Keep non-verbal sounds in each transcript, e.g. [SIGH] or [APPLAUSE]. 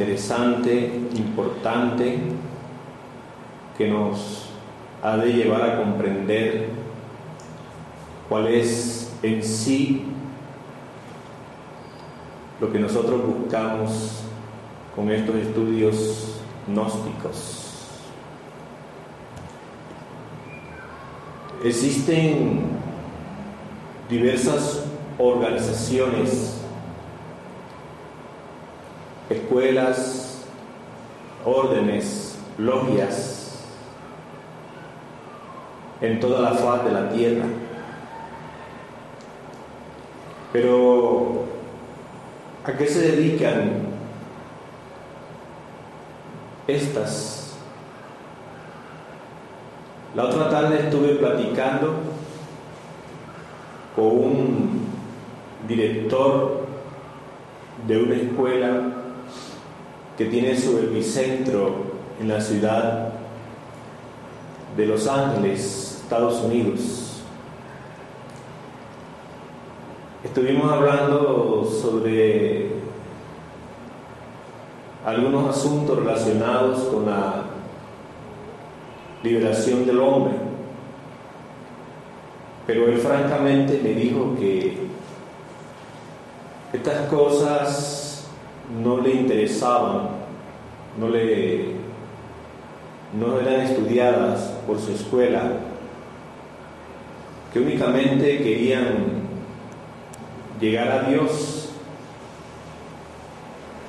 Interesante, importante, que nos ha de llevar a comprender cuál es en sí lo que nosotros buscamos con estos estudios gnósticos. Existen diversas organizaciones, escuelas, órdenes, logias en toda la faz de la tierra. Pero, ¿a qué se dedican estas la otra tarde estuve platicando con un director de una escuela que tiene su epicentro en la ciudad de Los Ángeles, Estados Unidos. Estuvimos hablando sobre algunos asuntos relacionados con la liberación del hombre. Pero él francamente me dijo que estas cosas no le interesaban, no le no eran estudiadas por su escuela, que únicamente querían llegar a Dios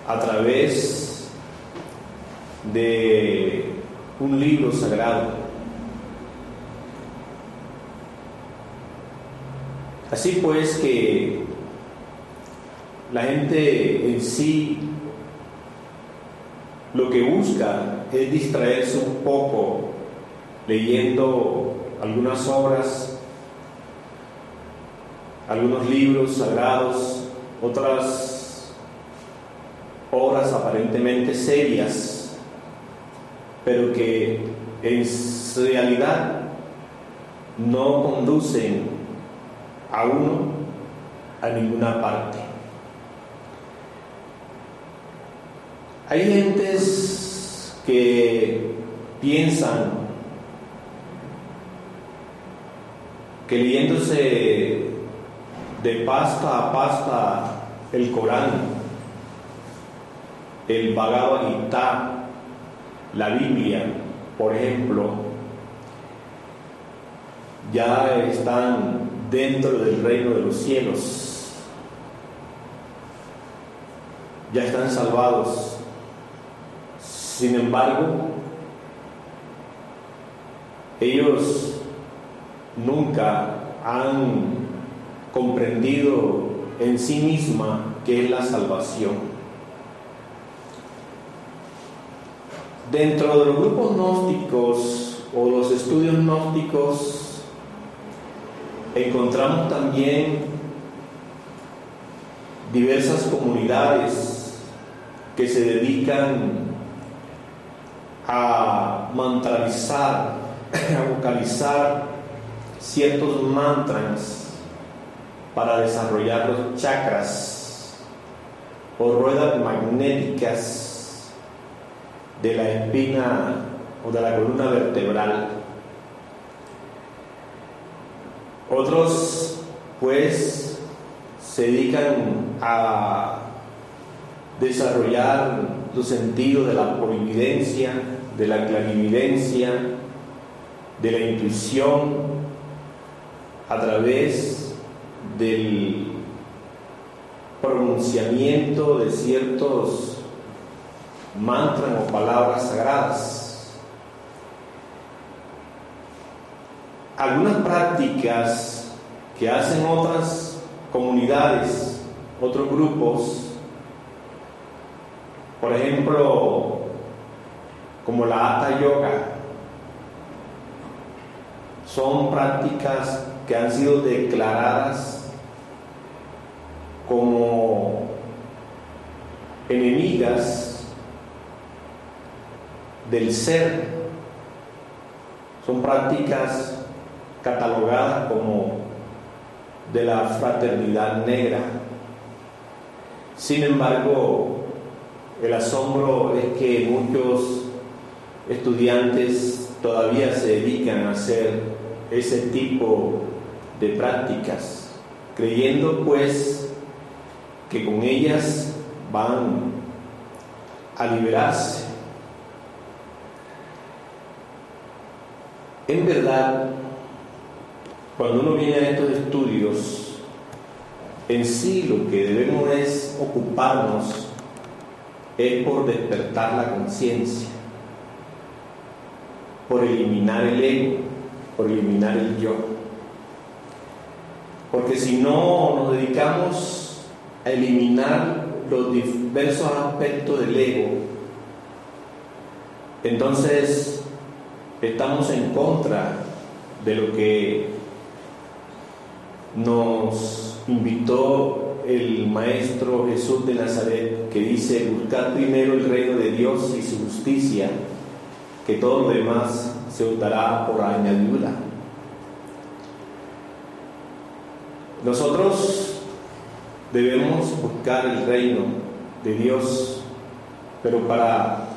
a través de un libro sagrado. Así pues que la gente en sí lo que busca es distraerse un poco leyendo algunas obras, algunos libros sagrados, otras obras aparentemente serias pero que en realidad no conducen a uno a ninguna parte. Hay gentes que piensan que leyéndose de pasta a pasta el Corán, el Bhagavad Gita, la Biblia, por ejemplo, ya están dentro del reino de los cielos, ya están salvados. Sin embargo, ellos nunca han comprendido en sí misma qué es la salvación. Dentro de los grupos gnósticos o los estudios gnósticos encontramos también diversas comunidades que se dedican a mantralizar, a vocalizar ciertos mantras para desarrollar los chakras o ruedas magnéticas de la espina o de la columna vertebral. Otros, pues, se dedican a desarrollar los sentidos de la providencia, de la clarividencia, de la intuición, a través del pronunciamiento de ciertos mantras o palabras sagradas. Algunas prácticas que hacen otras comunidades, otros grupos, por ejemplo, como la Hatha Yoga, son prácticas que han sido declaradas como enemigas del ser. Son prácticas catalogadas como de la fraternidad negra. Sin embargo, el asombro es que muchos estudiantes todavía se dedican a hacer ese tipo de prácticas, creyendo pues que con ellas van a liberarse. En verdad, cuando uno viene a estos estudios, en sí lo que debemos es ocuparnos es por despertar la conciencia, por eliminar el ego, por eliminar el yo. Porque si no nos dedicamos a eliminar los diversos aspectos del ego, entonces estamos en contra de lo que nos invitó el Maestro Jesús de Nazaret, que dice, buscar primero el reino de Dios y su justicia, que todo lo demás se os dará por añadidura. Nosotros debemos buscar el reino de Dios, pero para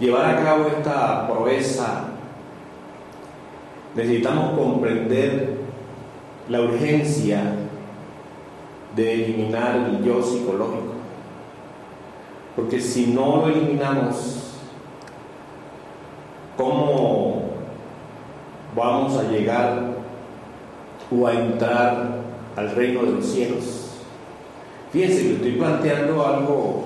llevar a cabo esta proeza necesitamos comprender la urgencia de eliminar el yo psicológico. Porque si no lo eliminamos, ¿cómo vamos a llegar o a entrar al reino de los cielos? Fíjense que estoy planteando algo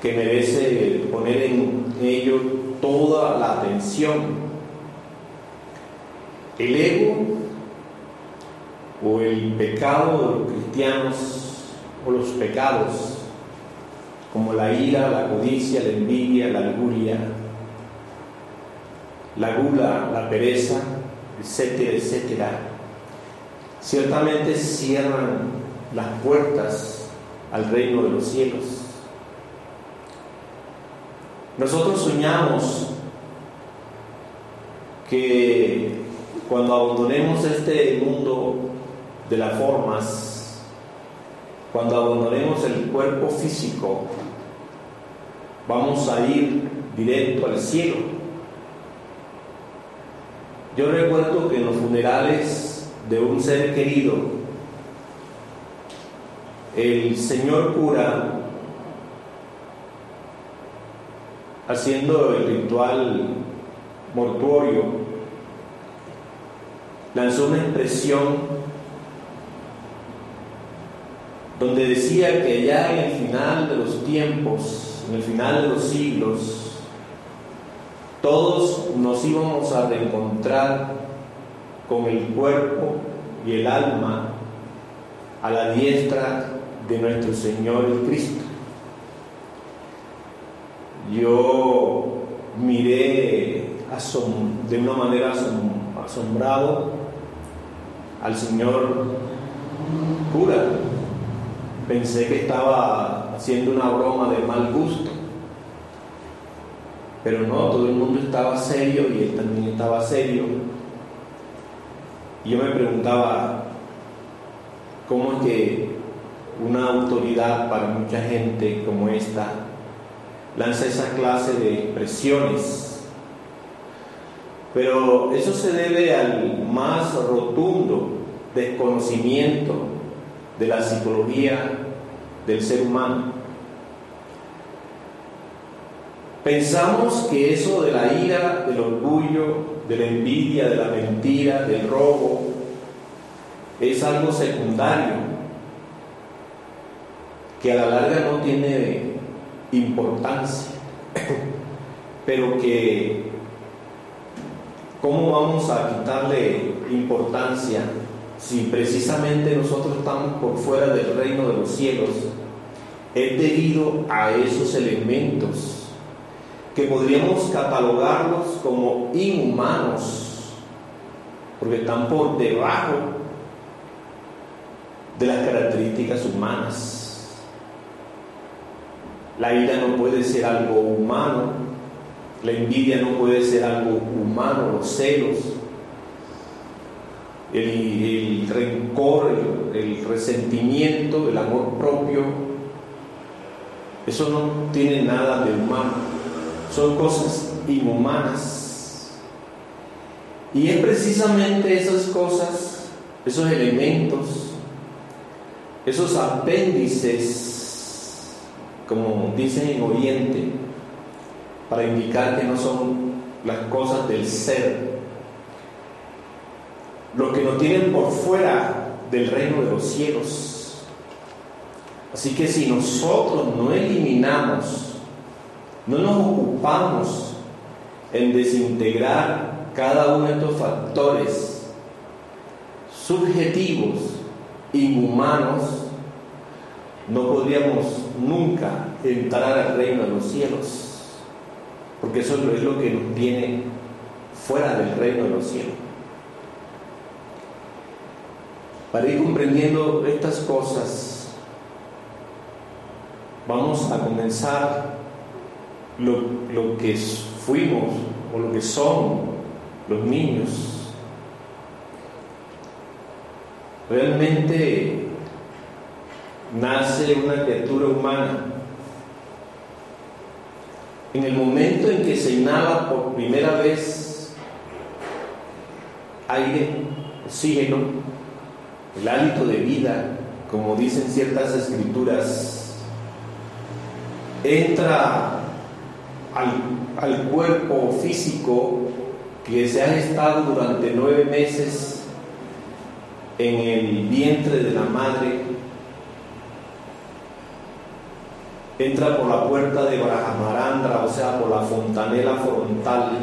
que merece poner en ello toda la atención. El ego o el pecado de los cristianos o los pecados como la ira, la codicia, la envidia, la lujuria, la gula, la pereza, etcétera, etcétera, ciertamente cierran las puertas al reino de los cielos. Nosotros soñamos que cuando abandonemos este mundo de las formas, cuando abandonemos el cuerpo físico, vamos a ir directo al cielo. Yo recuerdo que en los funerales de un ser querido, el señor cura, haciendo el ritual mortuorio, lanzó una expresión donde decía que ya en el final de los tiempos, en el final de los siglos, todos nos íbamos a reencontrar con el cuerpo y el alma a la diestra de nuestro Señor Cristo. Yo miré de una manera asombrado al Señor cura pensé que estaba haciendo una broma de mal gusto. Pero no, todo el mundo estaba serio y él también estaba serio. Yo me preguntaba, ¿cómo es que una autoridad para mucha gente como esta lanza esa clase de expresiones? Pero eso se debe al más rotundo desconocimiento de la psicología del ser humano. Pensamos que eso de la ira, del orgullo, de la envidia, de la mentira, del robo, es algo secundario, que a la larga no tiene importancia, [COUGHS] pero que ¿cómo vamos a quitarle importancia si precisamente nosotros estamos por fuera del reino de los cielos? Es debido a esos elementos que podríamos catalogarlos como inhumanos, porque están por debajo de las características humanas. La ira no puede ser algo humano, la envidia no puede ser algo humano, los celos, el, rencor, el resentimiento, el amor propio, eso no tiene nada de humano son cosas inhumanas. Y es precisamente esas cosas, esos elementos, esos apéndices, como dicen en Oriente, para indicar que no son las cosas del ser, lo que nos tienen por fuera del reino de los cielos. Así que si nosotros no eliminamos no nos ocupamos en desintegrar cada uno de estos factores subjetivos, inhumanos, no podríamos nunca entrar al reino de los cielos, porque eso es lo que nos tiene fuera del reino de los cielos. Para ir comprendiendo estas cosas, vamos a comenzar lo, que fuimos o lo que son los niños. Realmente nace una criatura humana. En el momento en que se inhala por primera vez aire, oxígeno, el hálito de vida, como dicen ciertas escrituras, entra al, cuerpo físico que se ha estado durante nueve meses en el vientre de la madre, entra por la puerta de Brajamarandra, o sea, por la fontanela frontal,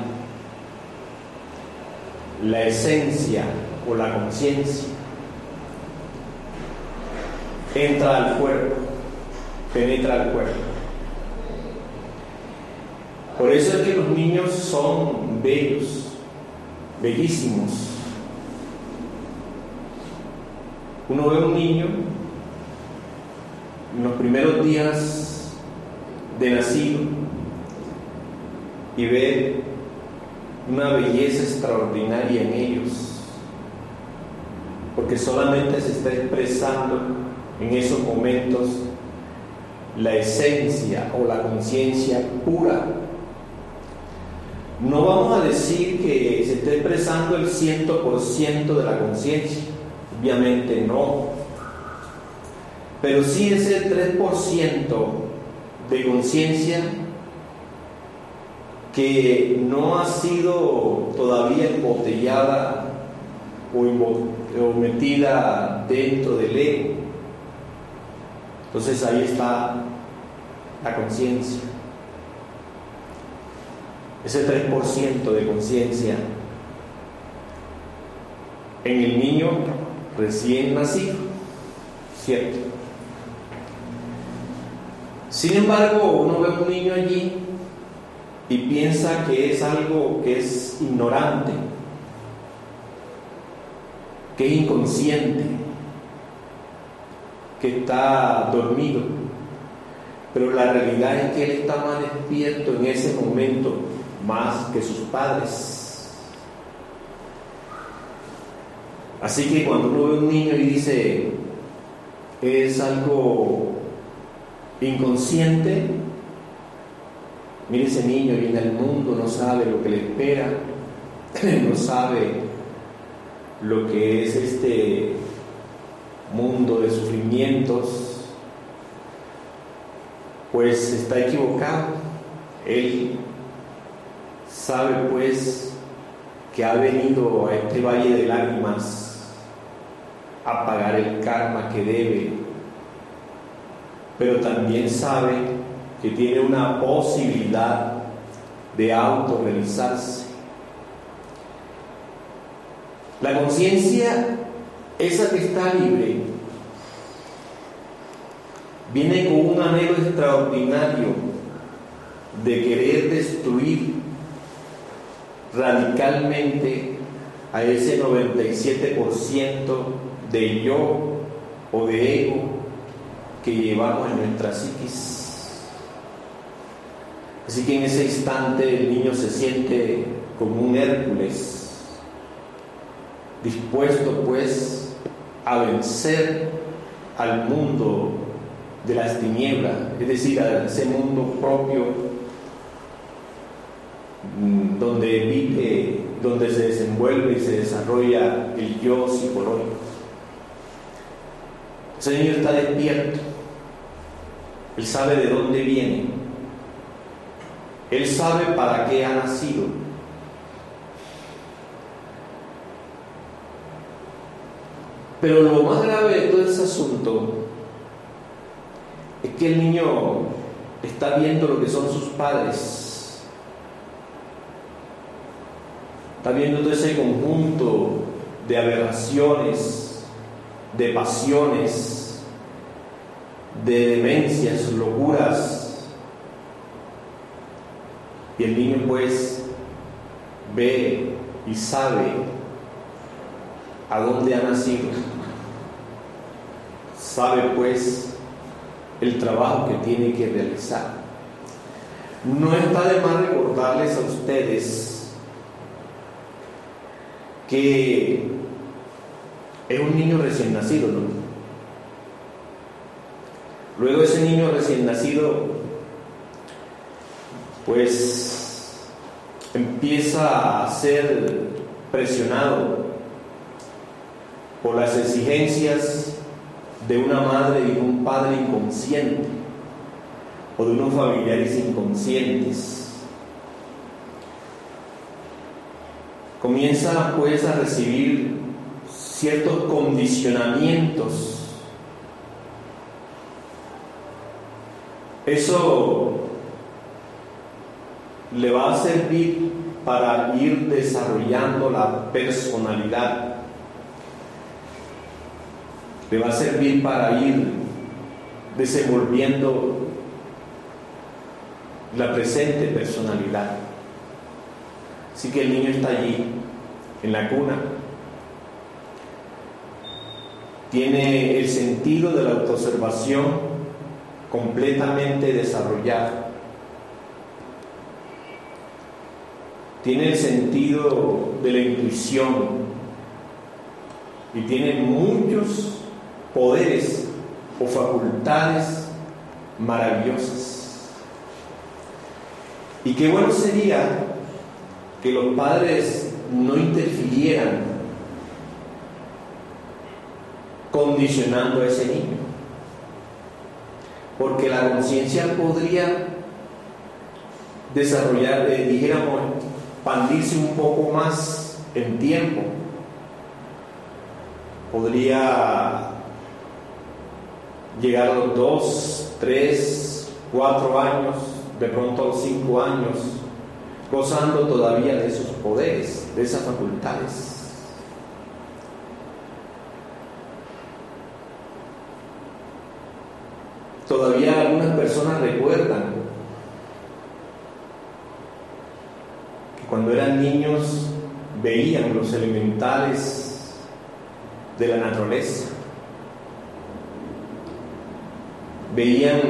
la esencia o la conciencia, entra al cuerpo, penetra al cuerpo. Por eso es que los niños son bellos, bellísimos. Uno ve a un niño en los primeros días de nacido y ve una belleza extraordinaria en ellos, porque solamente se está expresando en esos momentos la esencia o la conciencia pura no vamos a decir que se esté expresando el 100% de la conciencia, obviamente no, pero sí ese 3% de conciencia que no ha sido todavía embotellada o, o metida dentro del ego. Entonces ahí está la conciencia ese 3% de conciencia en el niño recién nacido, ¿cierto? Sin embargo, uno ve un niño allí y piensa que es algo que es ignorante, que es inconsciente, que está dormido. Pero la realidad es que él está más despierto en ese momento más que sus padres. Así que cuando uno ve a un niño y dice, es algo inconsciente, mire ese niño viene al mundo, no sabe lo que le espera, [CLEARS THROAT] no sabe lo que es este mundo de sufrimientos, pues está equivocado Él sabe pues que ha venido a este valle de lágrimas a pagar el karma que debe, pero también sabe que tiene una posibilidad de autorrealizarse. La conciencia, esa que está libre, viene con un anhelo extraordinario de querer destruir radicalmente a ese 97% de yo o de ego que llevamos en nuestra psiquis. Así que en ese instante el niño se siente como un Hércules, dispuesto pues a vencer al mundo de las tinieblas, es decir, a ese mundo propio donde vive, donde se desenvuelve y se desarrolla el yo psicológico. Ese niño está despierto, él sabe de dónde viene, él sabe para qué ha nacido. Pero lo más grave de todo ese asunto es que el niño está viendo lo que son sus padres. Está viendo todo ese conjunto de aberraciones, de pasiones, de demencias, locuras, y el niño pues ve y sabe a dónde ha nacido. Sabe pues el trabajo que tiene que realizar. No está de más recordarles a ustedes que es un niño recién nacido, ¿no? Luego ese niño recién nacido pues empieza a ser presionado por las exigencias de una madre y un padre inconsciente o de unos familiares inconscientes. Comienza pues a recibir ciertos condicionamientos. Eso le va a servir para ir desarrollando la personalidad. Le va a servir para ir desenvolviendo la presente personalidad. Así que el niño está allí, en la cuna. Tiene el sentido de la autoobservación completamente desarrollado. tiene el sentido de la intuición y tiene muchos poderes o facultades maravillosas. Y qué bueno sería que los padres no interfirieran condicionando a ese niño. Porque la conciencia podría desarrollar, eh, dijéramos, expandirse un poco más en tiempo. Podría llegar a los dos, tres, cuatro años, de pronto a los cinco años, gozando todavía de esos poderes, de esas facultades. Todavía algunas personas recuerdan cuando eran niños veían los elementales de la naturaleza, veían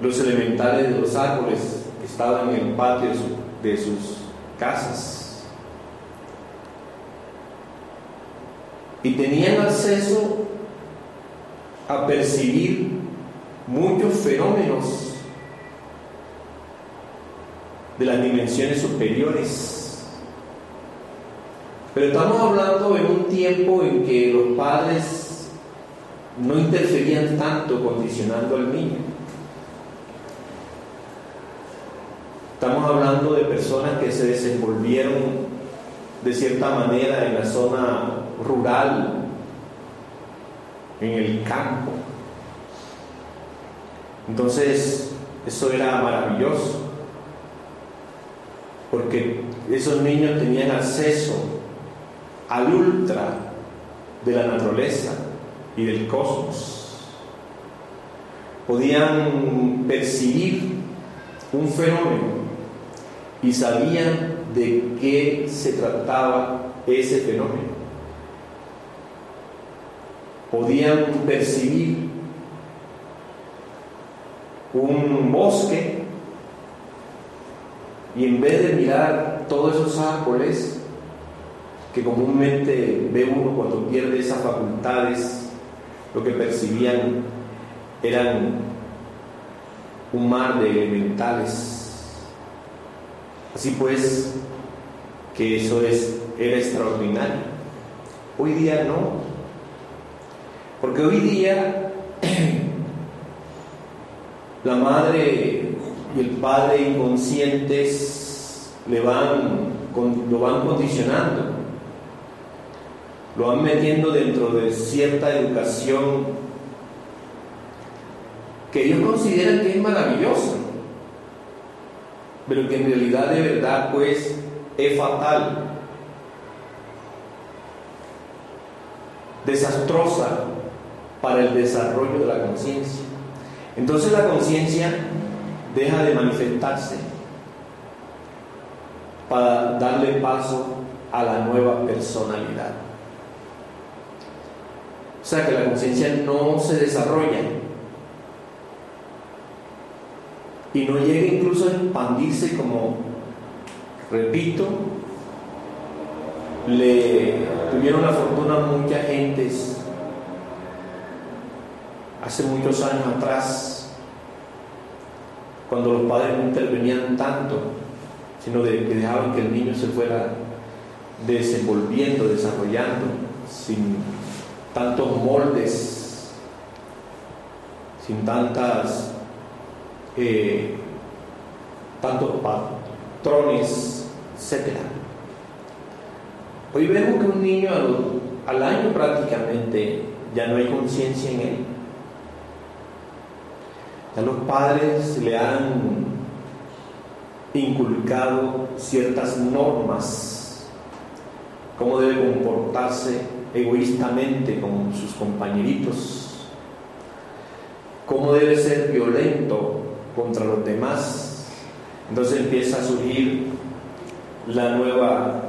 los elementales de los árboles que estaban en el patio de, sus casas y tenían acceso a percibir muchos fenómenos de las dimensiones superiores. Pero estamos hablando en un tiempo en que los padres no interferían tanto condicionando al niño. De personas que se desenvolvieron de cierta manera en la zona rural, en el campo. Entonces, eso era maravilloso, porque esos niños tenían acceso al ultra de la naturaleza y del cosmos. Podían percibir un fenómeno y sabían de qué se trataba ese fenómeno. Podían percibir un bosque y en vez de mirar todos esos árboles que comúnmente ve uno cuando pierde esas facultades, lo que percibían eran un mar de elementales Así pues, que eso es, era extraordinario. Hoy día no. Porque hoy día [CLEARS THROAT] la madre y el padre inconscientes le van, lo van condicionando, lo van metiendo dentro de cierta educación que ellos consideran que es maravillosa pero que en realidad de verdad pues es fatal, desastrosa para el desarrollo de la conciencia. Entonces la conciencia deja de manifestarse para darle paso a la nueva personalidad. O sea que la conciencia no se desarrolla, y no llega incluso a expandirse como, repito, le tuvieron la fortuna muchas gentes hace muchos años atrás, cuando los padres no intervenían tanto, sino de, que dejaban que el niño se fuera desenvolviendo, desarrollando, sin tantos moldes, sin tantas eh, tantos patrones, etc. Hoy vemos que un niño al, año prácticamente ya no hay conciencia en él. Ya los padres le han inculcado ciertas normas, cómo debe comportarse egoístamente con sus compañeritos, cómo debe ser violento contra los demás. Entonces empieza a surgir la nueva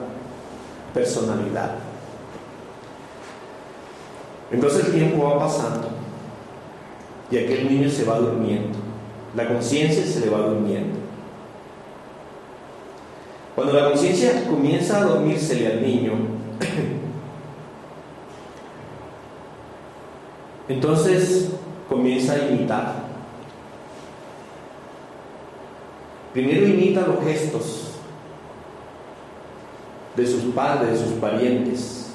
personalidad. Entonces el tiempo va pasando y aquel niño se va durmiendo. La conciencia se le va durmiendo. Cuando la conciencia comienza a dormírsele al niño, [COUGHS] entonces comienza a imitar. Primero imita los gestos de sus padres, de sus parientes.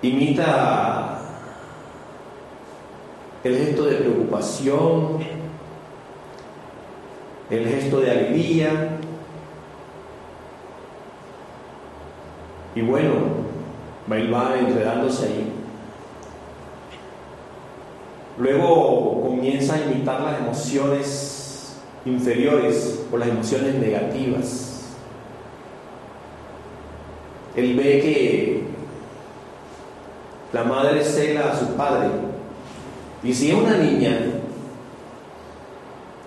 Imita el gesto de preocupación, el gesto de alegría. Y bueno, va enredándose ahí. Luego comienza a imitar las emociones inferiores o las emociones negativas. Él ve que la madre cela a su padre. Y si es una niña,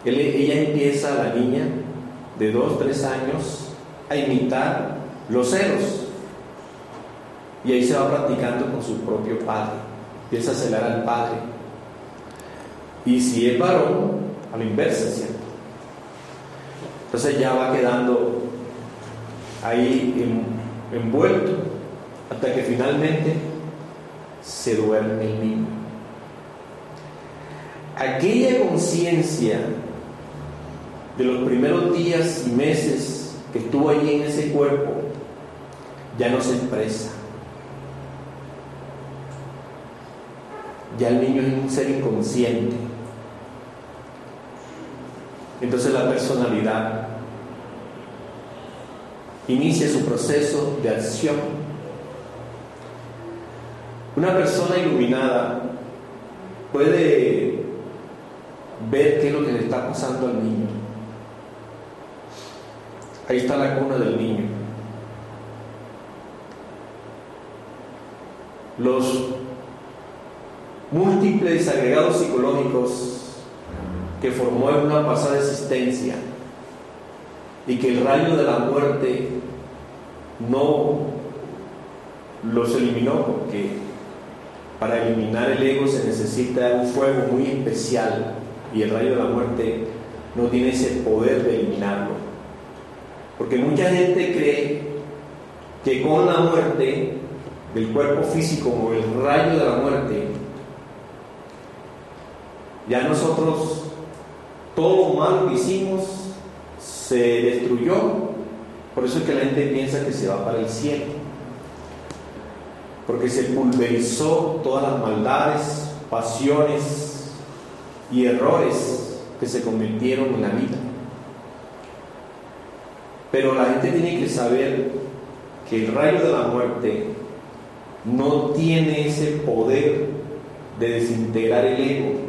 ella empieza, la niña de dos, tres años, a imitar los celos. Y ahí se va practicando con su propio padre. Empieza a celar al padre. Y si es varón, a la inversa, ¿cierto? Entonces ya va quedando ahí envuelto hasta que finalmente se duerme el niño. Aquella conciencia de los primeros días y meses que estuvo allí en ese cuerpo ya no se expresa. Ya el niño es un ser inconsciente Entonces la personalidad inicia su proceso de acción. Una persona iluminada puede ver qué es lo que le está pasando al niño. Ahí está la cuna del niño. Los múltiples agregados psicológicos que formó en una pasada existencia y que el rayo de la muerte no los eliminó porque para eliminar el ego se necesita un fuego muy especial y el rayo de la muerte no tiene ese poder de eliminarlo. Porque mucha gente cree que con la muerte del cuerpo físico o el rayo de la muerte, ya nosotros todo lo malo que hicimos se destruyó. Por eso es que la gente piensa que se va para el cielo. Porque se pulverizó todas las maldades, pasiones y errores que se convirtieron en la vida. Pero la gente tiene que saber que el rayo de la muerte no tiene ese poder de desintegrar el ego.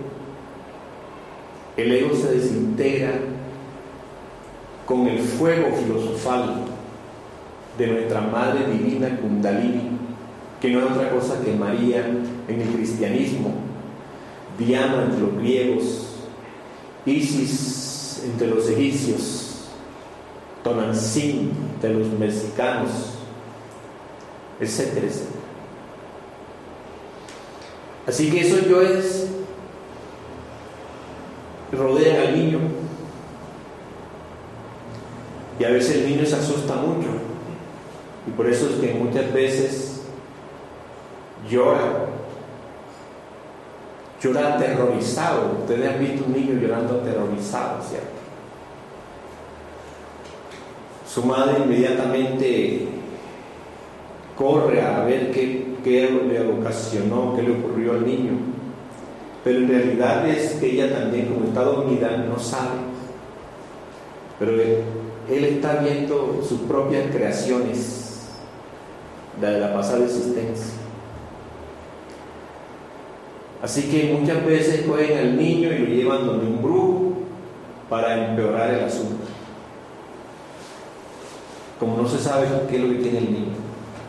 El ego se desintegra con el fuego filosofal de nuestra Madre Divina Kundalini, que no es otra cosa que María en el cristianismo, Diana entre los griegos, Isis entre los egipcios, Tonantzin entre los mexicanos, etcétera, etcétera. Así que esos yoes rodean al niño y a veces el niño se asusta mucho y por eso es que muchas veces llora, llora aterrorizado. Ustedes han visto un niño llorando aterrorizado, ¿cierto? Su madre inmediatamente corre a ver qué, le ocasionó, qué le ocurrió al niño. Pero en realidad es que ella también, como está dormida, no sabe. Pero él, está viendo sus propias creaciones de la pasada existencia. Así que muchas veces cogen al niño y lo llevan donde un brujo para empeorar el asunto. Como no se sabe qué es lo que tiene el niño.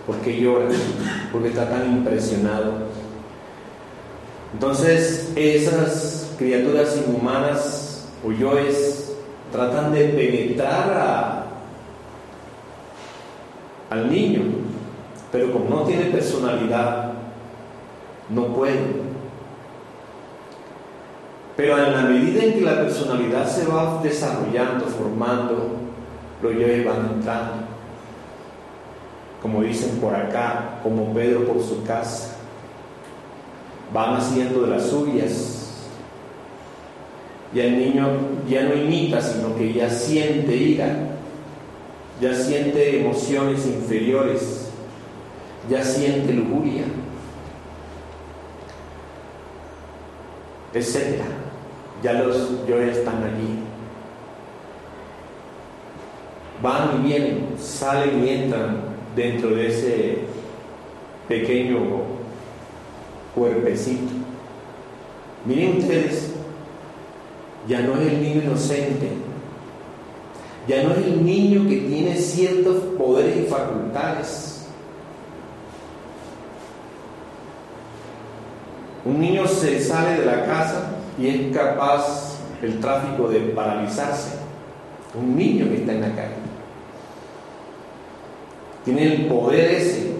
¿Por qué llora? Porque está tan impresionado. Entonces, esas criaturas inhumanas o yoes tratan de penetrar al niño, pero como no tiene personalidad, no puede. Pero en la medida en que la personalidad se va desarrollando, formando, los yoes van entrando como dicen por acá, como Pedro por su casa. Van haciendo de las suyas. Y el niño ya no imita, sino que ya siente ira, ya siente emociones inferiores, ya siente lujuria, etc. Ya los yo están allí. Van y vienen, salen y entran dentro de ese pequeño cuerpecito. Miren ustedes, ya no es el niño inocente, ya no es el niño que tiene ciertos poderes y facultades. Un niño se sale de la casa y es capaz el tráfico de paralizarse. Un niño que está en la calle tiene el poder ese.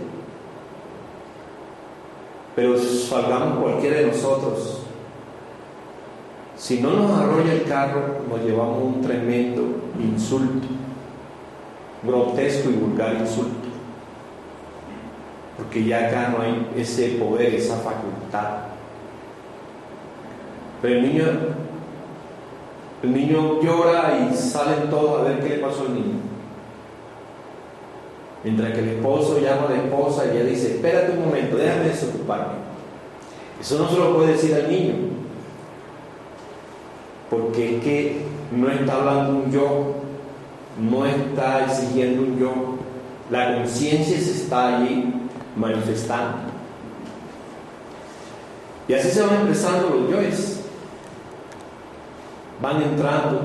Pero salgamos cualquiera de nosotros. Si no nos arrolla el carro, nos llevamos un tremendo insulto, grotesco y vulgar insulto. Porque ya acá no hay ese poder, esa facultad. Pero el niño, el niño llora y salen todos a ver qué le pasó al niño. Mientras que el esposo llama a la esposa y ella dice, espérate un momento, déjame desocuparme. Eso no se lo puede decir al niño. Porque es que no está hablando un yo, no está exigiendo un yo. La conciencia se está allí manifestando. Y así se van empezando los yoes. Van entrando,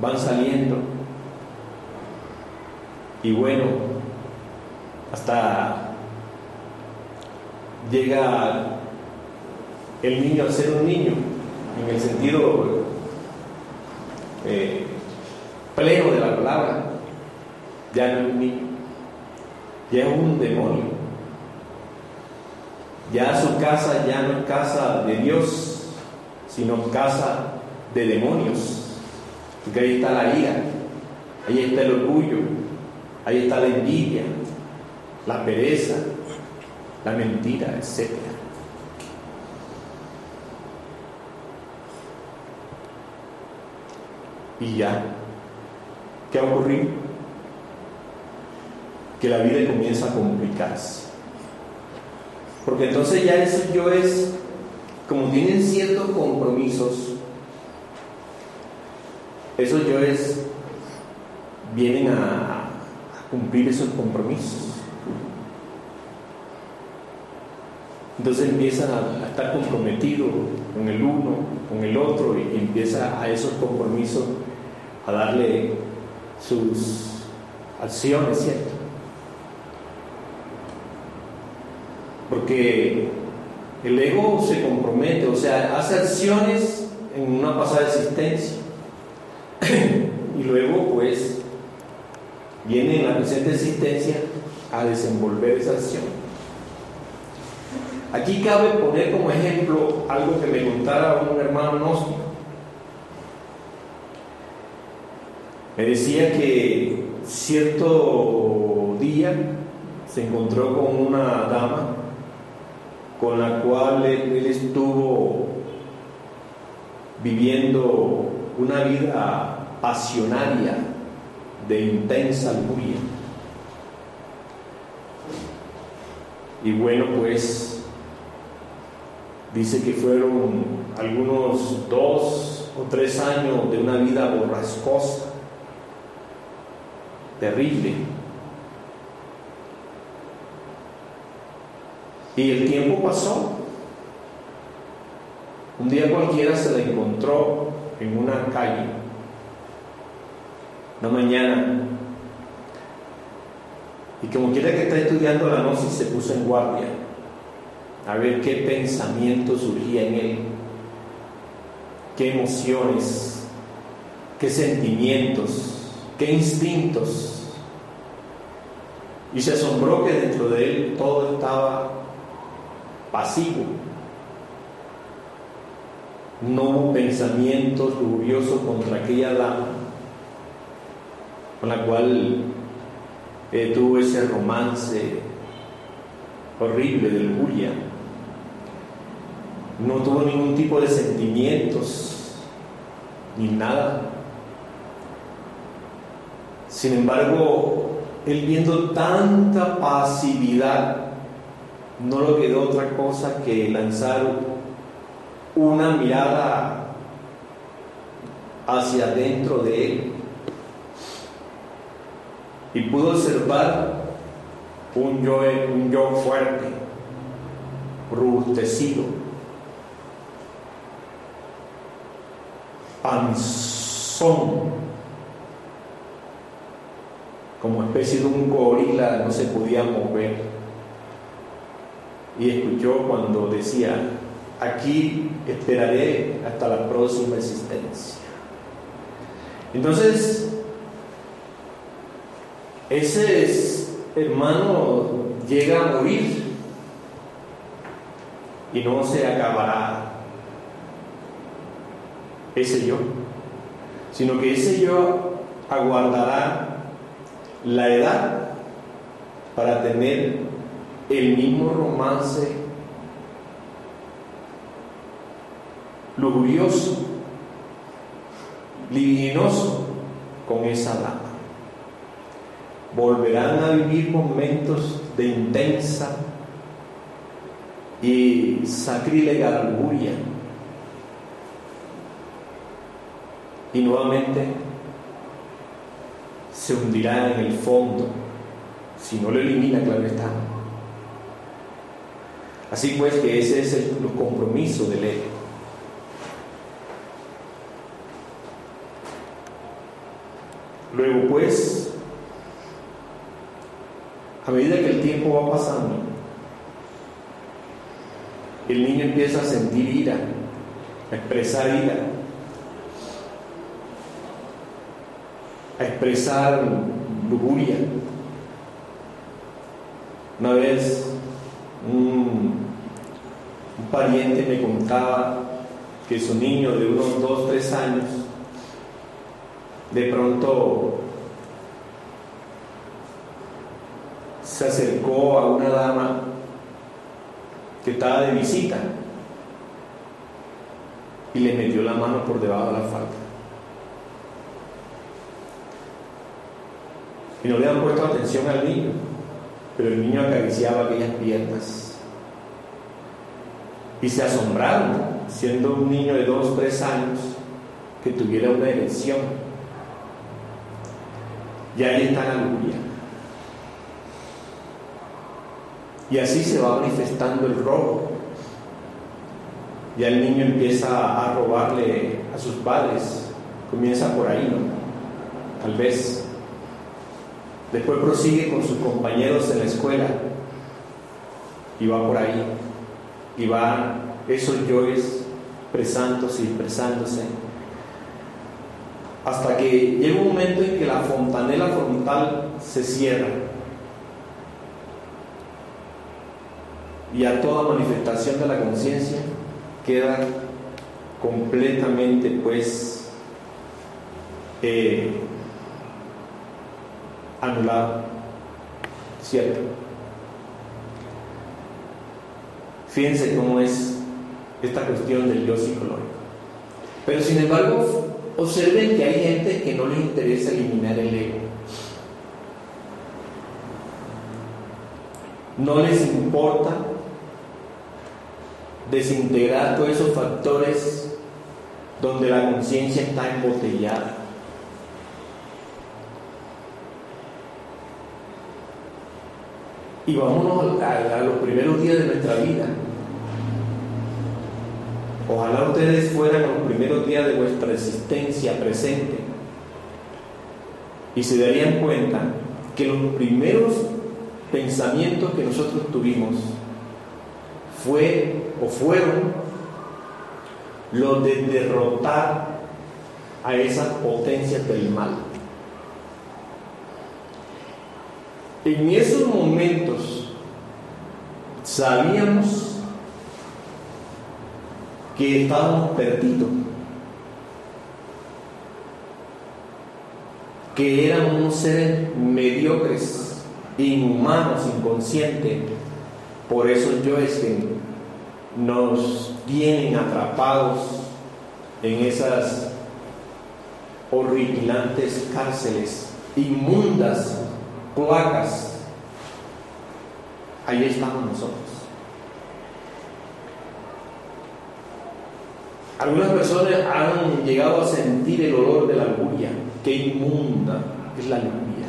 van saliendo. Y bueno, hasta llega el niño a ser un niño, en el sentido eh, pleno de la palabra, ya no es un niño, ya es un demonio. Ya su casa ya no es casa de Dios, sino casa de demonios. Porque ahí está la ira, ahí está el orgullo, ahí está la envidia, la pereza, la mentira, etc. Y ya, ¿qué ha ocurrido? Que la vida comienza a complicarse. Porque entonces ya eso yo es, como tienen ciertos compromisos, esos yoes vienen a, cumplir esos compromisos. Entonces empiezan a, estar comprometidos con el uno, con el otro, y, empieza a esos compromisos a darle sus acciones, ¿cierto? Porque el ego se compromete, o sea, hace acciones en una pasada existencia. [CLEARS THROAT] y luego, pues, viene en la presente existencia a desenvolver esa acción. Aquí cabe poner como ejemplo algo que me contara un hermano gnóstico. Me decía que cierto día se encontró con una dama con la cual él, estuvo viviendo una vida pasionaria de intensa lujuria. Y bueno, pues dice que fueron algunos dos o tres años de una vida borrascosa, terrible. Y el tiempo pasó. Un día cualquiera se la encontró en una calle, una mañana, y como quiera que está estudiando la gnosis se puso en guardia a ver qué pensamiento surgía en él, qué emociones, qué sentimientos, qué instintos. Y se asombró que dentro de él todo estaba pasivo. No hubo pensamientos lujuriosos contra aquella dama con la cual eh, tuvo ese romance horrible de lujuria. No tuvo ningún tipo de sentimientos ni nada. Sin embargo, él viendo tanta pasividad, no le quedó otra cosa que lanzar una mirada hacia adentro de él y pudo observar un yo, un yo fuerte, robustecido, panzón, como especie de un gorila, no se podía mover. Y escuchó cuando decía, aquí esperaré hasta la próxima existencia. Entonces, ese hermano llega a morir y no se acabará ese yo, sino que ese yo aguardará la edad para tener el mismo romance lujurioso, libidinoso con esa dama volverán a vivir momentos de intensa y sacrílega lujuria. Y nuevamente se hundirá en el fondo si no lo elimina, claro está. Así pues que ese es el, compromiso del ego. Luego pues, a medida que el tiempo va pasando, el niño empieza a sentir ira, a expresar ira, a expresar lujuria. Una vez un, pariente me contaba que su niño de unos 2, 3 años de pronto se acercó a una dama que estaba de visita y le metió la mano por debajo de la falda. Y no le han puesto atención al niño, pero el niño acariciaba aquellas piernas. Y se asombraron, siendo un niño de dos, tres años, que tuviera una erección. Y ahí está la lujuria. Y así se va manifestando el robo. Ya el niño empieza a robarle a sus padres. Comienza por ahí, ¿no? Tal vez. Después prosigue con sus compañeros en la escuela. Y va por ahí. Y va esos yoes expresándose y expresándose. Hasta que llega un momento en que la fontanela frontal se cierra y a toda manifestación de la conciencia queda completamente pues eh, anulado, ¿cierto? Fíjense cómo es esta cuestión del yo psicológico. Pero sin embargo, observen que hay gente que no le interesa eliminar el ego. No les importa desintegrar todos esos factores donde la conciencia está embotellada. Y vámonos a, los primeros días de nuestra vida. Ojalá ustedes fueran los primeros días de vuestra existencia presente y se darían cuenta que los primeros pensamientos que nosotros tuvimos fue o fueron los de derrotar a esas potencias del mal. En esos momentos sabíamos que estábamos perdidos, que éramos seres mediocres, inhumanos, inconscientes. Por eso yo es que nos tienen atrapados en esas horripilantes cárceles, inmundas placas. Ahí estamos nosotros. Algunas personas han llegado a sentir el olor de la lujuria. Qué inmunda es la lujuria.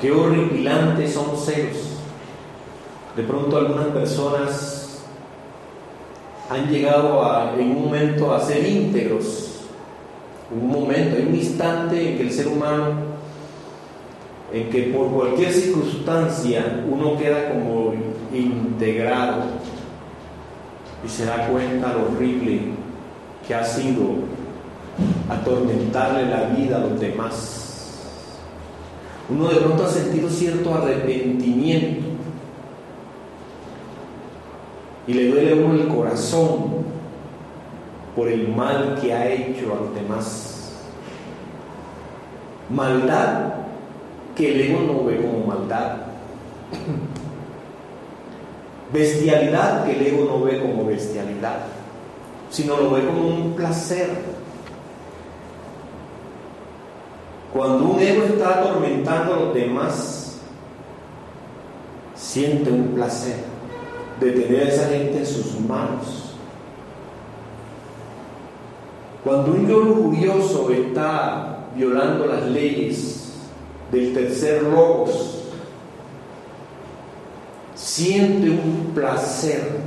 Qué horripilantes son los celos. De pronto algunas personas han llegado a, en un momento a ser íntegros. Un momento, hay un instante en que el ser humano, en que por cualquier circunstancia uno queda como integrado y se da cuenta lo horrible que ha sido atormentarle la vida a los demás. Uno de pronto ha sentido cierto arrepentimiento y le duele a uno el corazón por el mal que ha hecho a los demás. Maldad que el ego no ve como maldad. Bestialidad que el ego no ve como bestialidad, sino lo ve como un placer. Cuando un ego está atormentando a los demás, siente un placer de tener a esa gente en sus manos. Cuando un yo lujurioso está violando las leyes del tercer logos, siente un placer.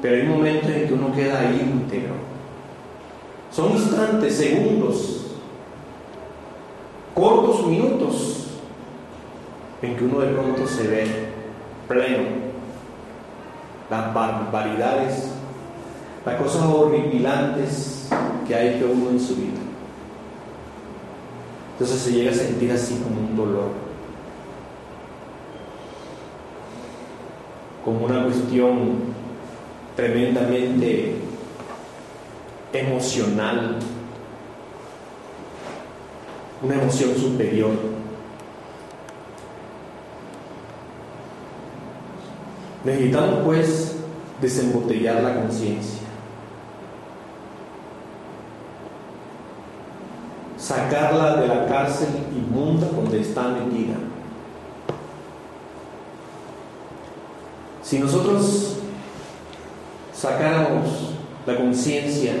Pero hay momentos en que uno queda íntegro. Son instantes, segundos, cortos minutos en que uno de pronto se ve pleno las barbaridades, las cosas horripilantes que ha hecho uno en su vida. Entonces se llega a sentir así como un dolor, como una cuestión tremendamente emocional, una emoción superior. Necesitamos pues desembotellar la conciencia. Sacarla de la cárcel inmunda donde está metida. Si nosotros sacáramos la conciencia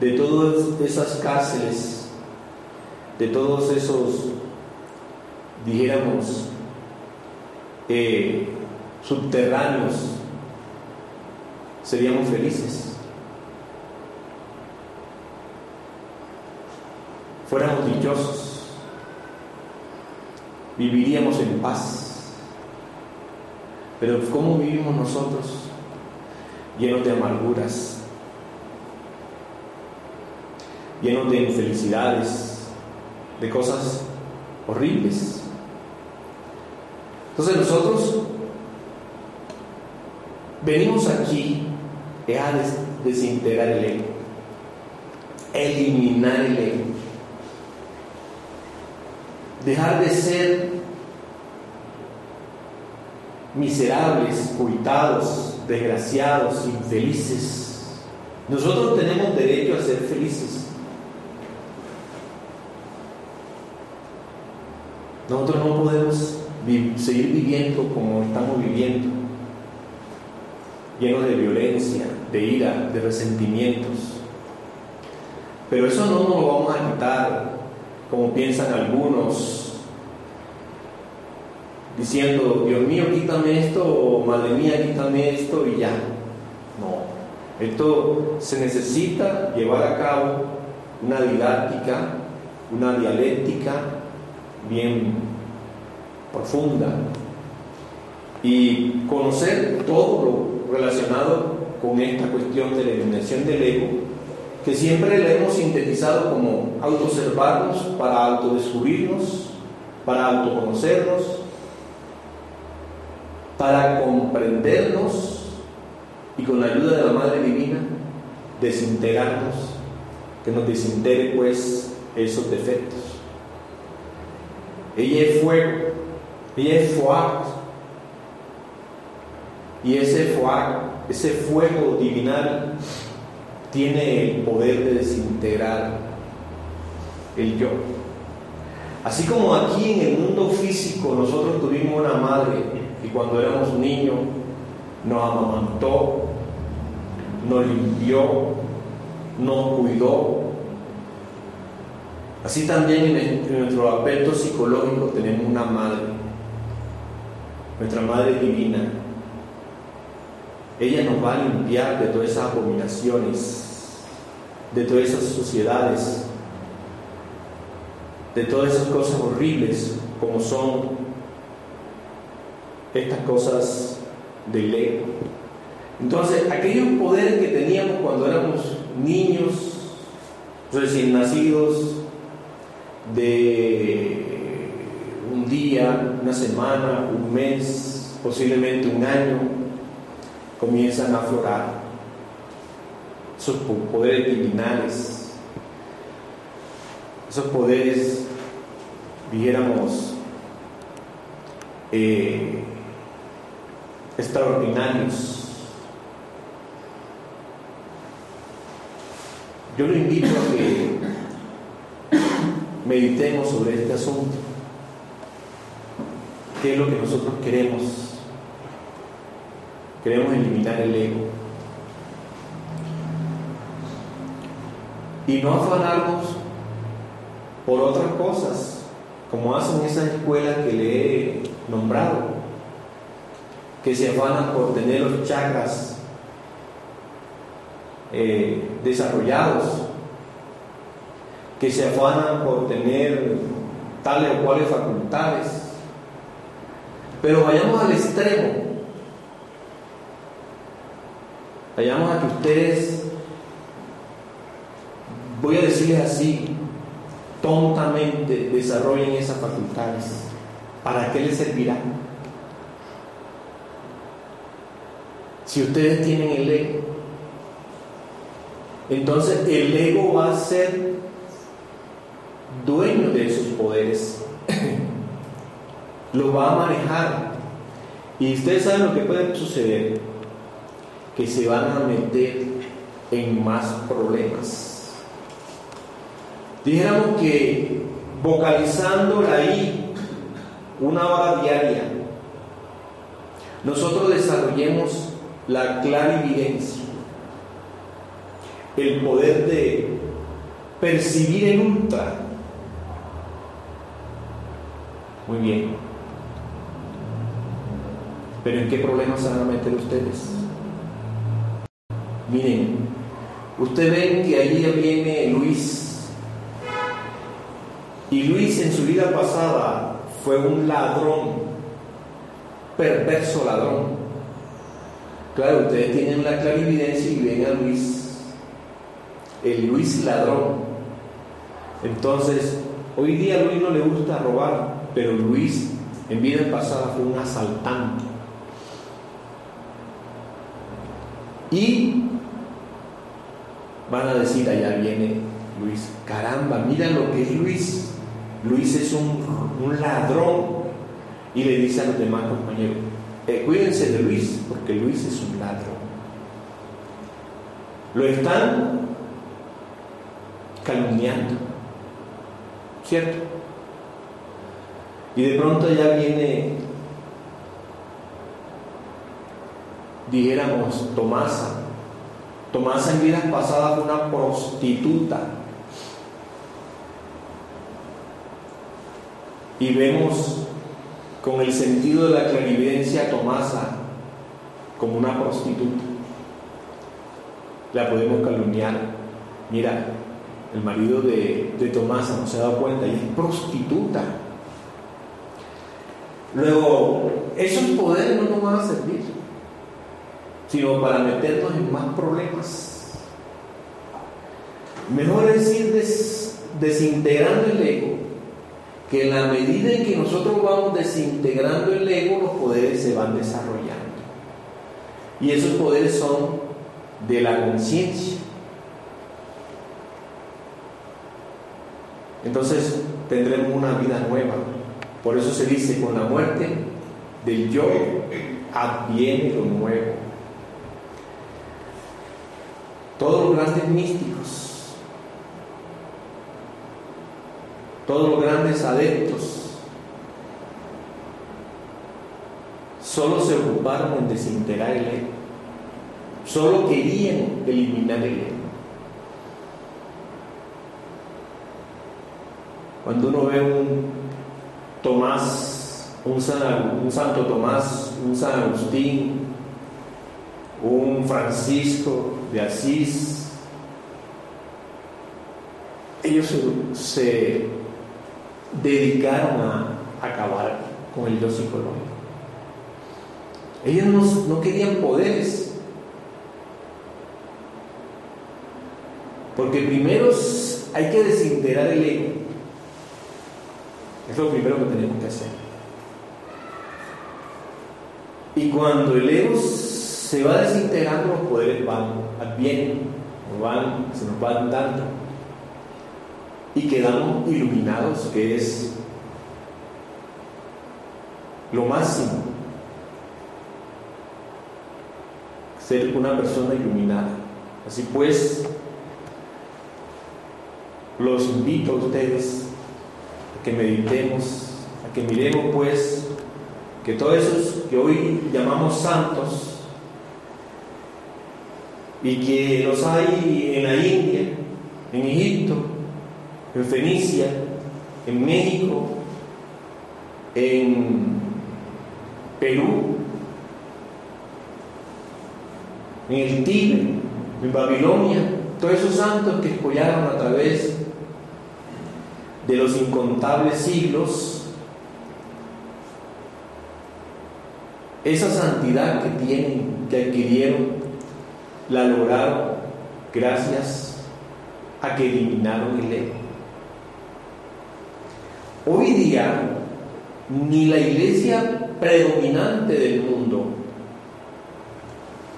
de todas esas cárceles, de todos esos, dijéramos, eh, subterráneos, seríamos felices. Fuéramos dichosos, viviríamos en paz. Pero ¿cómo vivimos nosotros? Llenos de amarguras, llenos de infelicidades, de cosas horribles. Entonces nosotros venimos aquí a desintegrar el ego, eliminar el ego, dejar de ser miserables, cuitados, desgraciados, infelices. Nosotros tenemos derecho a ser felices. Nosotros no podemos seguir viviendo como estamos viviendo, llenos de violencia, de ira, de resentimientos. Pero eso no nos lo vamos a quitar como piensan algunos, diciendo, Dios mío, quítame esto, o madre mía, quítame esto y ya. No, esto se necesita llevar a cabo una didáctica, una dialéctica bien profunda y conocer todo lo relacionado con esta cuestión de la eliminación del ego, que siempre le hemos sintetizado como autoobservarnos para autodescubrirnos, para autoconocernos, para comprendernos y con la ayuda de la Madre Divina desintegrarnos, que nos desintegre pues esos defectos. Ella es fuego, ella es fuego, y ese fuego ese fuego divinal tiene el poder de desintegrar el yo. Así como aquí en el mundo físico nosotros tuvimos una madre y cuando éramos niños nos amamantó, nos limpió, nos cuidó. Así también en nuestro aspecto psicológico tenemos una madre, nuestra madre divina, ella nos va a limpiar de todas esas abominaciones, de todas esas sociedades, de todas esas cosas horribles como son estas cosas del ego. Entonces, aquellos poderes que teníamos cuando éramos niños, recién nacidos, de un día, una semana, un mes, posiblemente un año, comienzan a aflorar esos poderes divinales, esos poderes, dijéramos, eh, extraordinarios. Yo lo invito a que meditemos sobre este asunto. ¿Qué es lo que nosotros queremos Queremos eliminar el ego. Y no afanarnos por otras cosas, como hacen esas escuelas que le he nombrado, que se afanan por tener los chakras eh, desarrollados, que se afanan por tener tales o cuales facultades. Pero vayamos al extremo. Vayamos a que ustedes, voy a decirles así, tontamente desarrollen esas facultades. ¿Para qué les servirá? Si ustedes tienen el ego, entonces el ego va a ser dueño de esos poderes, [CLEARS THROAT] lo va a manejar. Y ustedes saben lo que puede suceder, que se van a meter en más problemas. Dijéramos que vocalizando la I una hora diaria, nosotros desarrollemos la clarividencia, el poder de percibir en ultra. Muy bien. Pero ¿en qué problemas se van a meter ustedes? Miren, ustedes ven que allí viene Luis y Luis en su vida pasada fue un ladrón, perverso ladrón. Claro, ustedes tienen la clarividencia y ven a Luis, el Luis ladrón. Entonces, hoy día Luis no le gusta robar, pero Luis en vida pasada fue un asaltante. Y van a decir, allá viene Luis, caramba, mira lo que es Luis. Luis es un, ladrón. Y le dice a los demás compañeros, eh, cuídense de Luis, porque Luis es un ladrón. Lo están calumniando, ¿cierto? Y de pronto ya viene, dijéramos, Tomasa. Tomasa en vidas pasadas fue una prostituta y vemos con el sentido de la clarividencia a Tomasa como una prostituta. La podemos calumniar. Mira, el marido de, de Tomasa no se ha dado cuenta y es prostituta. Luego, esos poderes no nos van a servir, sino para meternos en más problemas. Mejor es ir desintegrando el ego que en la medida en que nosotros vamos desintegrando el ego, los poderes se van desarrollando. Y esos poderes son de la conciencia. Entonces tendremos una vida nueva. Por eso se dice, con la muerte del yo adviene lo nuevo. Todos los grandes místicos. Todos los grandes adeptos, solo se ocuparon en desintegrar el ego, solo querían eliminar el ego. Cuando uno ve un Tomás, un, un Santo Tomás, un San Agustín, un Francisco de Asís, ellos se dedicaron a acabar con el yo psicológico. Ellos no, querían poderes. Porque primero hay que desintegrar el ego. Es lo primero que tenemos que hacer. Y cuando el ego se va desintegrando, los poderes van, bien, van, se nos van dando y quedamos iluminados, que es lo máximo. Ser una persona iluminada. Así pues, los invito a ustedes a que meditemos, a que miremos pues que todos esos que hoy llamamos santos, y que los hay en la India, en Egipto, en Fenicia, en México, en Perú, en el Tíbet, en Babilonia, todos esos santos que escollaron a través de los incontables siglos, esa santidad que tienen, que adquirieron, la lograron gracias a que eliminaron el ego. Hoy día, ni la iglesia predominante del mundo,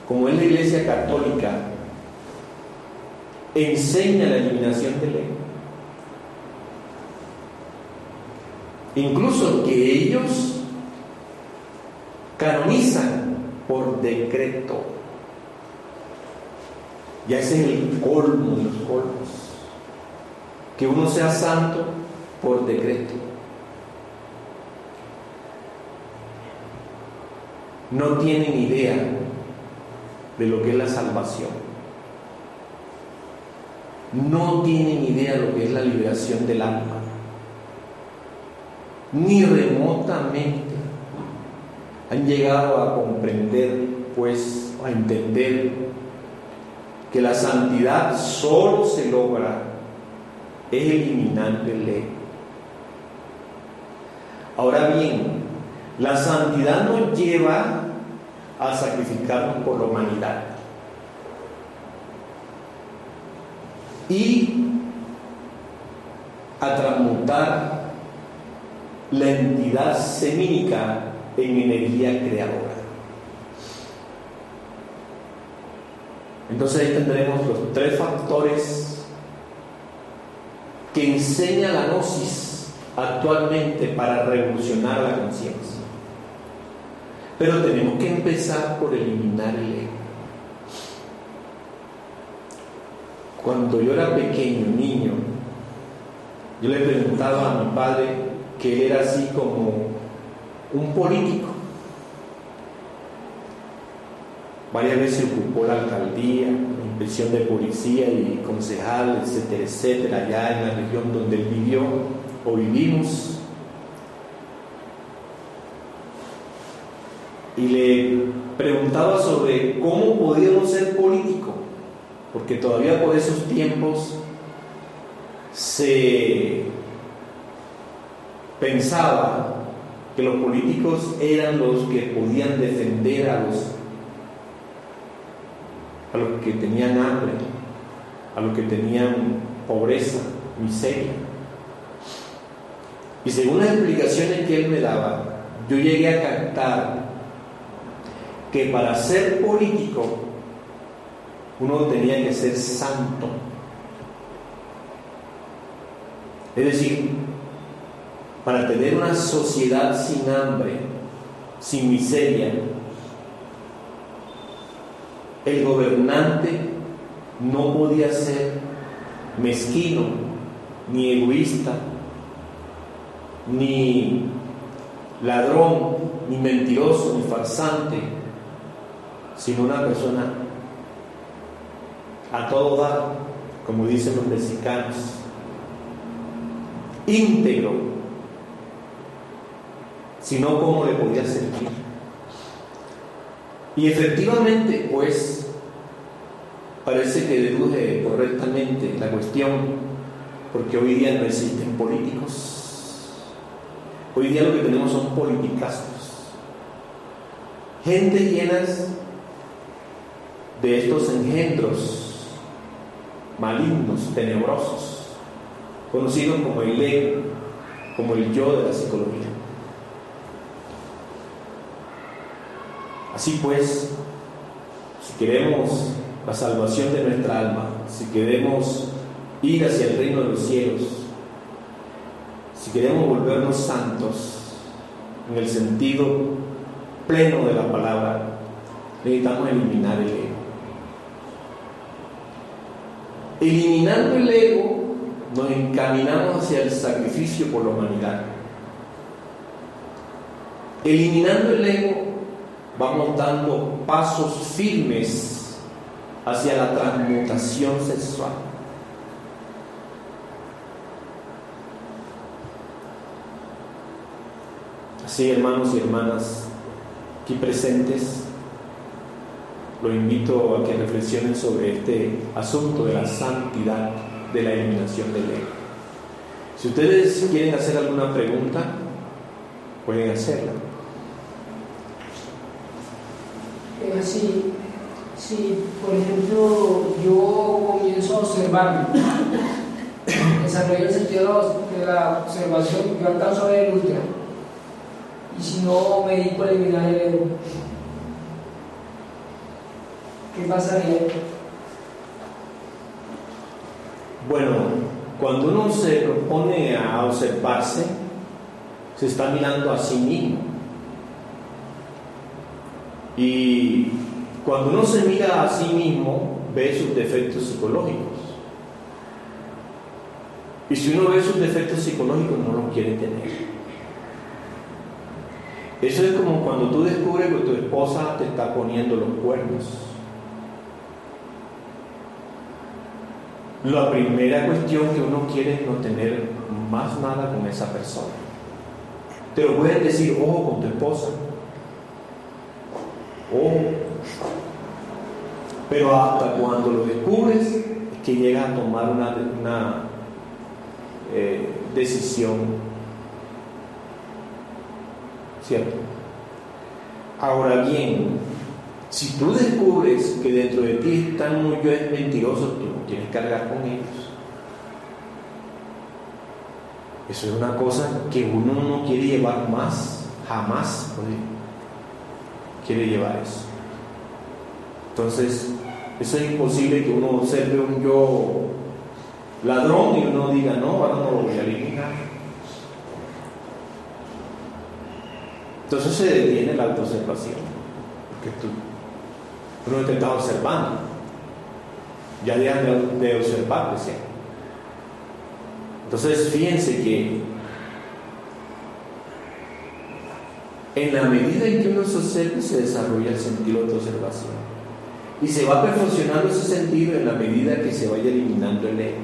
como es la iglesia católica, enseña la eliminación del ego. Incluso que ellos canonizan por decreto. Ya ese es el colmo de los colmos. Que uno sea santo por decreto. No tienen idea de lo que es la salvación. No tienen idea de lo que es la liberación del alma. Ni remotamente han llegado a comprender, pues, a entender que la santidad solo se logra eliminando el ego. Ahora bien, la santidad nos lleva a sacrificarnos por la humanidad. Y a transmutar la entidad semínica en energía creadora. Entonces ahí tendremos los tres factores que enseña la gnosis actualmente para revolucionar la conciencia. Pero tenemos que empezar por eliminar el ego. Cuando yo era pequeño, niño, yo le preguntaba a mi padre que era así como un político. Varias veces ocupó la alcaldía, inspección de policía y concejal, etcétera, etcétera, allá en la región donde él vivió o vivimos. Y le preguntaba sobre cómo podíamos ser político, porque todavía por esos tiempos se pensaba que los políticos eran los que podían defender a los, a los que tenían hambre, a los que tenían pobreza, miseria. Y según las explicaciones que él me daba, yo llegué a captar que para ser político uno tenía que ser santo. Es decir, para tener una sociedad sin hambre, sin miseria. El gobernante no podía ser mezquino, ni egoísta, ni ladrón, ni mentiroso, ni farsante, sino una persona a todo dar, como dicen los mexicanos, íntegro, sino cómo le podía sentir. Y efectivamente, pues, parece que deduje correctamente la cuestión, porque hoy día no existen políticos. Hoy día lo que tenemos son politicastos. Gente llenas de estos engendros malignos, tenebrosos, conocidos como el ego, como el yo de la psicología. Así pues, si queremos la salvación de nuestra alma, si queremos ir hacia el reino de los cielos, si queremos volvernos santos en el sentido pleno de la palabra, necesitamos eliminar el ego. Eliminando el ego, nos encaminamos hacia el sacrificio por la humanidad. Eliminando el ego, vamos dando pasos firmes hacia la transmutación sexual. Así, hermanos y hermanas aquí presentes, lo invito a que reflexionen sobre este asunto de la santidad de la eliminación del ego. Si ustedes quieren hacer alguna pregunta, pueden hacerla. Si, por ejemplo, yo comienzo a observar, desarrollo el sentido de la observación, yo alcanzo a ver el ultra. Y si no me dedico a eliminar el ego, ¿qué pasaría? Bueno, cuando uno se propone a observarse, se está mirando a sí mismo. Y cuando uno se mira a sí mismo, ve sus defectos psicológicos. Y si uno ve sus defectos psicológicos, no los quiere tener. Eso es como cuando tú descubres que tu esposa te está poniendo los cuernos. La primera cuestión que uno quiere es no tener más nada con esa persona. Te lo pueden decir, ojo con tu esposa. Ojo. Pero hasta cuando lo descubres es que llegas a tomar una, una eh, decisión. ¿Cierto? Ahora bien, si tú descubres que dentro de ti están muy mentirosos, tú no tienes que cargar con ellos. Eso es una cosa que uno no quiere llevar más, jamás quiere llevar eso. Entonces, eso es imposible que uno observe un yo ladrón y uno diga, no, ahora no lo voy a eliminar. Entonces se detiene la autoobservación, porque tú uno te está observando. Ya dejan de, de observar, decía. Entonces, fíjense que en la medida en que uno se observa, se desarrolla el sentido de observación. Y se va perfeccionando ese sentido en la medida que se vaya eliminando el ego.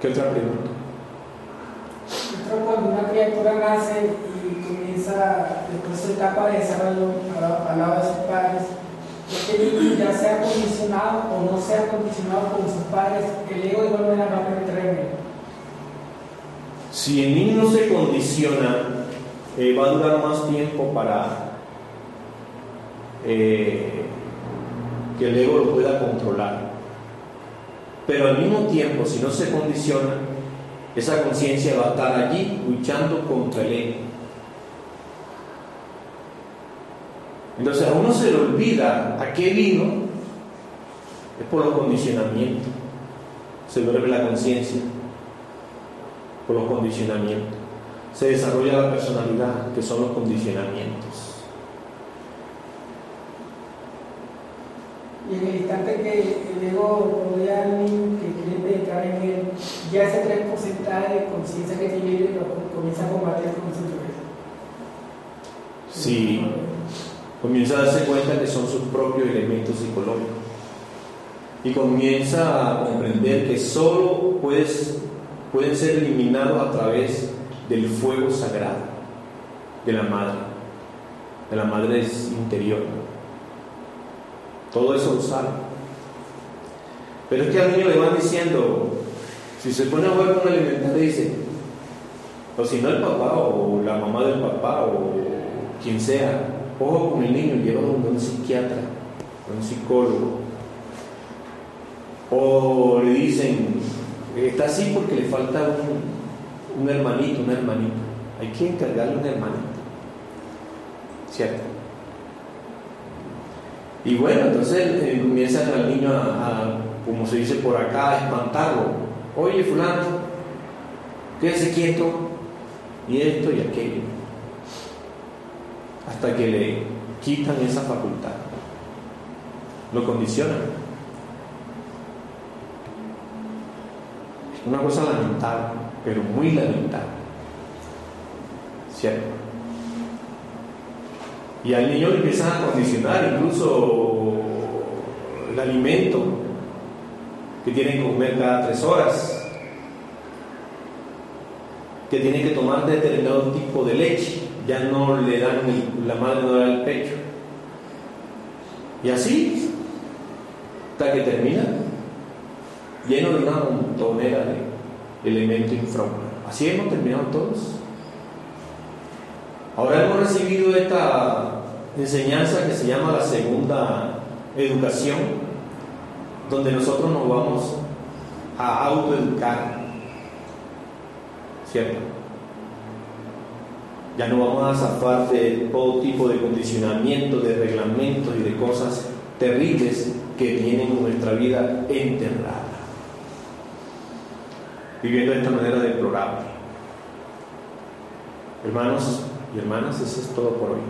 ¿Qué otra pregunta? Cuando una criatura nace comienza después de su etapa de desarrollo al lado de sus padres, este ya sea condicionado o no sea condicionado con sus padres, el ego igual manera va a penetrar Si el niño no se condiciona, eh, va a durar más tiempo para eh, que el ego lo pueda controlar. Pero al mismo tiempo, si no se condiciona, esa conciencia va a estar allí luchando contra el ego. Entonces a uno se le olvida a qué vino, es por los condicionamientos. Se vuelve la conciencia por los condicionamientos. Se desarrolla la personalidad, que son los condicionamientos. Y en el instante que el ego rodea al niño que quiere penetrar en él, ya ese 3% de conciencia que tiene lo comienza a combatir con su Sí comienza a darse cuenta que son sus propios elementos psicológicos y comienza a comprender que solo puedes, pueden ser eliminados a través del fuego sagrado de la madre, de la madre interior. Todo eso lo sabe. Pero es que al niño le van diciendo, si se pone a jugar con le dice, o si no el papá o la mamá del papá o quien sea, Ojo con el niño, llévalo a un psiquiatra, un psicólogo. O le dicen, está así porque le falta un, un hermanito, una hermanita. Hay que encargarle un hermanito. ¿Cierto? Y bueno, entonces eh, comienzan al niño a, como se dice por acá, a espantarlo. Oye, fulano, quédese quieto, y esto y aquello hasta que le quitan esa facultad. Lo condicionan. Es una cosa lamentable, pero muy lamentable. ¿Cierto? Y al niño le empiezan a condicionar incluso el alimento que tiene que comer cada tres horas, que tiene que tomar determinado tipo de leche, ya no le dan, la madre no le da el pecho. Y así, hasta que termina, lleno de una montonera de elementos infrahumanos. Así hemos terminado todos. Ahora hemos recibido esta enseñanza que se llama la segunda educación, donde nosotros nos vamos a autoeducar, ¿cierto? Ya no vamos a zafar de todo tipo de condicionamiento, de reglamentos y de cosas terribles que tienen en nuestra vida enterrada. Viviendo de esta manera deplorable. Hermanos y hermanas, eso es todo por hoy.